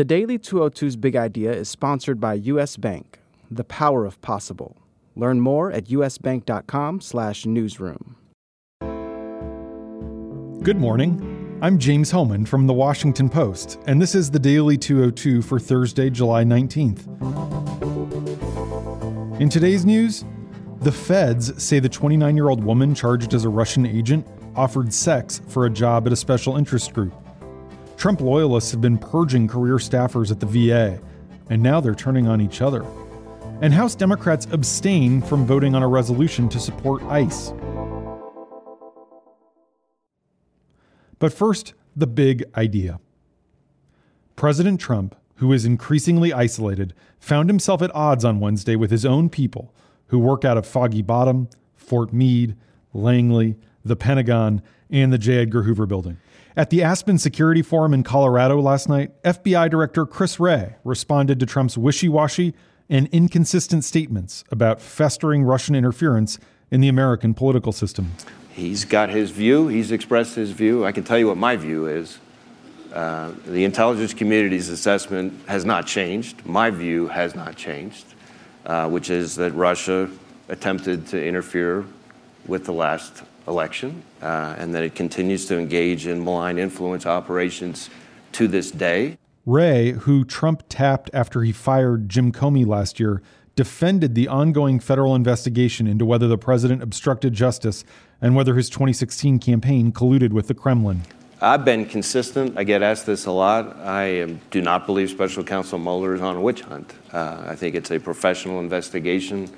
The Daily 202's Big Idea is sponsored by US Bank, the power of possible. Learn more at usbank.com slash newsroom. Good morning. I'm James Hohmann from the Washington Post, and this is the Daily 202 for Thursday, July 19th. In today's news, the feds say the 29 year old woman charged as a Russian agent offered sex for a job at a special interest group. Trump loyalists have been purging career staffers at the VA, and now they're turning on each other. And House Democrats abstain from voting on a resolution to support ICE. But first, the big idea. President Trump, who is increasingly isolated, found himself at odds on Wednesday with his own people who work out of Foggy Bottom, Fort Meade, Langley, the Pentagon, and the J. Edgar Hoover Building. At the Aspen Security Forum in Colorado last night, FBI Director Chris Wray responded to Trump's wishy washy and inconsistent statements about festering Russian interference in the American political system. He's got his view, he's expressed his view. I can tell you what my view is. Uh, the intelligence community's assessment has not changed. My view has not changed, uh, which is that Russia attempted to interfere with the last election, uh, and that it continues to engage in malign influence operations to this day. Wray, who Trump tapped after he fired Jim Comey last year, defended the ongoing federal investigation into whether the president obstructed justice and whether his 2016 campaign colluded with the Kremlin. I've been consistent. I get asked this a lot. I um, do not believe Special Counsel Mueller is on a witch hunt. Uh, I think it's a professional investigation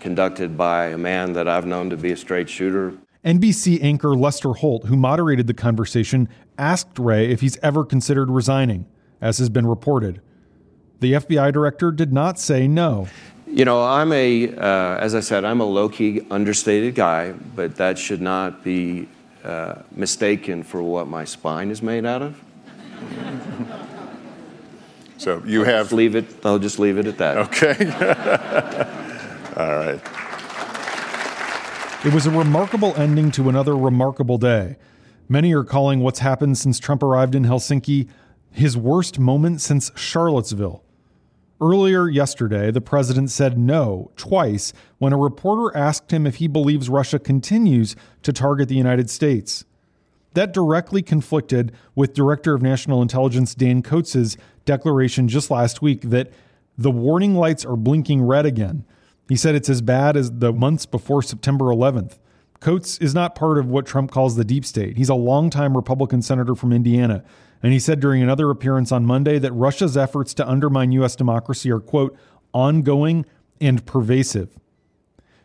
conducted by a man that I've known to be a straight shooter. NBC anchor Lester Holt, who moderated the conversation, asked Wray if he's ever considered resigning, as has been reported. The FBI director did not say no. You know, I'm a, uh, as I said, I'm a low key, understated guy, but that should not be uh, mistaken for what my spine is made out of. so you have. Just leave it, I'll just leave it at that. Okay. All right. It was a remarkable ending to another remarkable day. Many are calling what's happened since Trump arrived in Helsinki his worst moment since Charlottesville. Earlier yesterday, the president said no twice when a reporter asked him if he believes Russia continues to target the United States. That directly conflicted with Director of National Intelligence Dan Coats's declaration just last week that the warning lights are blinking red again he said it's as bad as the months before September 11th. Coats is not part of what Trump calls the deep state. He's a longtime Republican senator from Indiana. And he said during another appearance on Monday that Russia's efforts to undermine U.S. democracy are, quote, ongoing and pervasive.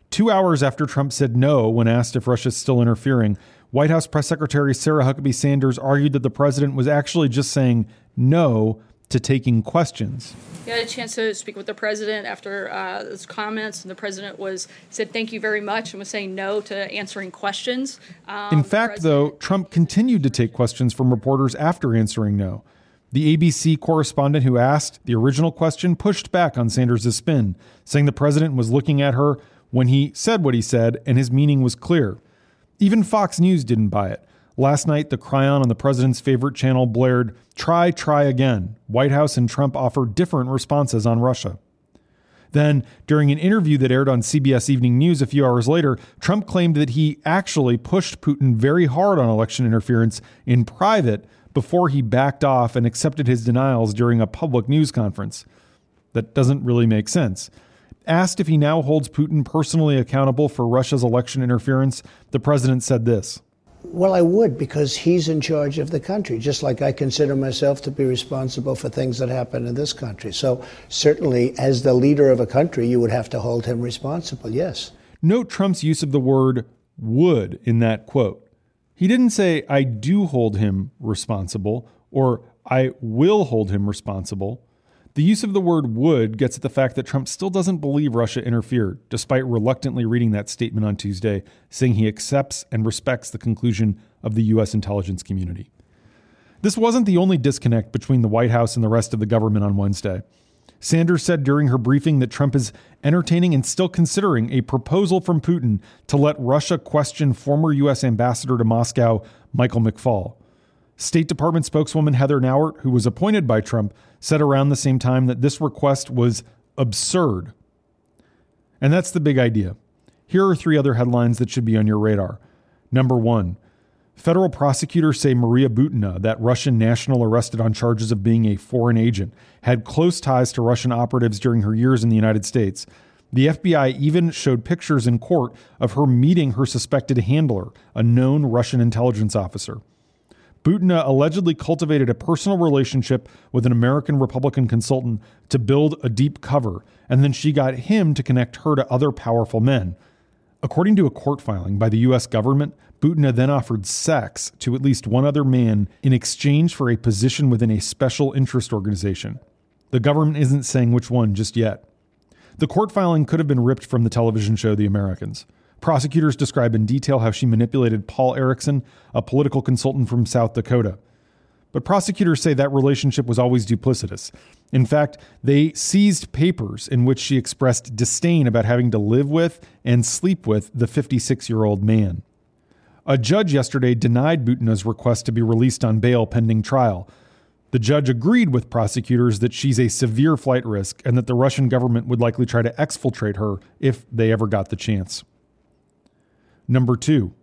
Two hours after Trump said no when asked if Russia's still interfering, White House Press Secretary Sarah Huckabee Sanders argued that the president was actually just saying no to taking questions. You had a chance to speak with the president after uh, those comments, and the president was said thank you very much and was saying no to answering questions. Um, In fact, though, Trump continued to take questions from reporters after answering no. The ABC correspondent who asked the original question pushed back on Sanders' spin, saying the president was looking at her when he said what he said and his meaning was clear. Even Fox News didn't buy it. Last night, the chyron on the president's favorite channel blared, Try, try again. White House and Trump offer different responses on Russia. Then, during an interview that aired on CBS Evening News a few hours later, Trump claimed that he actually pushed Putin very hard on election interference in private before he backed off and accepted his denials during a public news conference. That doesn't really make sense. Asked if he now holds Putin personally accountable for Russia's election interference, the president said this well, I would because he's in charge of the country, just like I consider myself to be responsible for things that happen in this country. So, certainly, as the leader of a country, you would have to hold him responsible, yes. Note Trump's use of the word would in that quote. He didn't say, I do hold him responsible or I will hold him responsible. The use of the word would gets at the fact that Trump still doesn't believe Russia interfered, despite reluctantly reading that statement on Tuesday, saying he accepts and respects the conclusion of the U.S. intelligence community. This wasn't the only disconnect between the White House and the rest of the government on Wednesday. Sanders said during her briefing that Trump is entertaining and still considering a proposal from Putin to let Russia question former U.S. Ambassador to Moscow, Michael McFaul. State Department spokeswoman Heather Nauert, who was appointed by Trump, said around the same time that this request was absurd. And that's the big idea. Here are three other headlines that should be on your radar. Number one, federal prosecutors say Maria Butina, that Russian national arrested on charges of being a foreign agent, had close ties to Russian operatives during her years in the United States. The FBI even showed pictures in court of her meeting her suspected handler, a known Russian intelligence officer. Butina allegedly cultivated a personal relationship with an American Republican consultant to build a deep cover, and then she got him to connect her to other powerful men. According to a court filing by the U.S. government, Butina then offered sex to at least one other man in exchange for a position within a special interest organization. The government isn't saying which one just yet. The court filing could have been ripped from the television show The Americans. Prosecutors describe in detail how she manipulated Paul Erickson, a political consultant from South Dakota. But prosecutors say that relationship was always duplicitous. In fact, they seized papers in which she expressed disdain about having to live with and sleep with the 56 year old man. A judge yesterday denied Butina's request to be released on bail pending trial. The judge agreed with prosecutors that she's a severe flight risk and that the Russian government would likely try to exfiltrate her if they ever got the chance. Number two,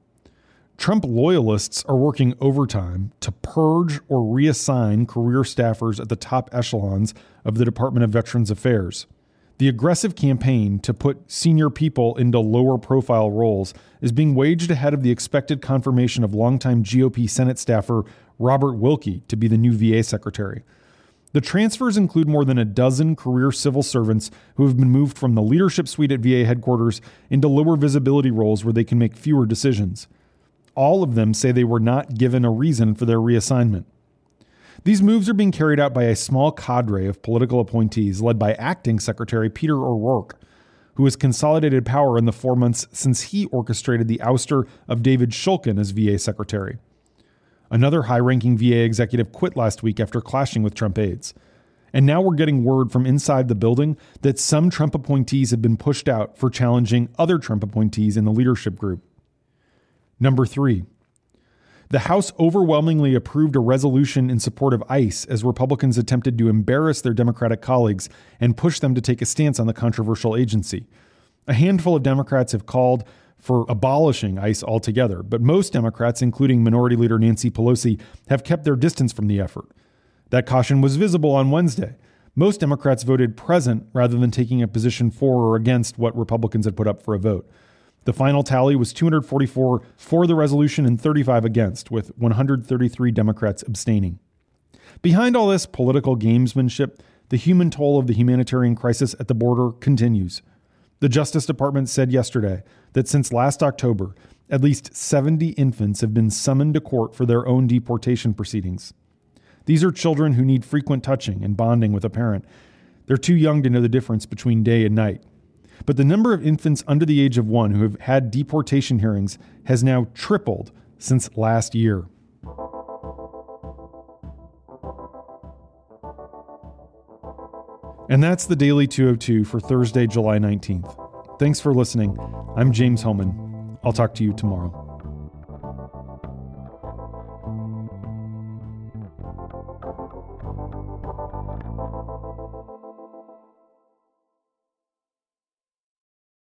Trump loyalists are working overtime to purge or reassign career staffers at the top echelons of the Department of Veterans Affairs. The aggressive campaign to put senior people into lower profile roles is being waged ahead of the expected confirmation of longtime GOP Senate staffer Robert Wilkie to be the new VA secretary. The transfers include more than a dozen career civil servants who have been moved from the leadership suite at VA headquarters into lower visibility roles where they can make fewer decisions. All of them say they were not given a reason for their reassignment. These moves are being carried out by a small cadre of political appointees led by acting Secretary Peter O'Rourke, who has consolidated power in the four months since he orchestrated the ouster of David Shulkin as VA Secretary. Another high ranking VA executive quit last week after clashing with Trump aides. And now we're getting word from inside the building that some Trump appointees have been pushed out for challenging other Trump appointees in the leadership group. Number three, the House overwhelmingly approved a resolution in support of ICE as Republicans attempted to embarrass their Democratic colleagues and push them to take a stance on the controversial agency. A handful of Democrats have called for abolishing ICE altogether, but most Democrats, including Minority Leader Nancy Pelosi, have kept their distance from the effort. That caution was visible on Wednesday. Most Democrats voted present rather than taking a position for or against what Republicans had put up for a vote. The final tally was 244 for the resolution and 35 against, with 133 Democrats abstaining. Behind all this political gamesmanship, the human toll of the humanitarian crisis at the border continues. The Justice Department said yesterday that since last October, at least 70 infants have been summoned to court for their own deportation proceedings. These are children who need frequent touching and bonding with a parent. They're too young to know the difference between day and night. But the number of infants under the age of one who have had deportation hearings has now tripled since last year. And that's the Daily 202 for Thursday, July 19th. Thanks for listening. I'm James Hohmann. I'll talk to you tomorrow.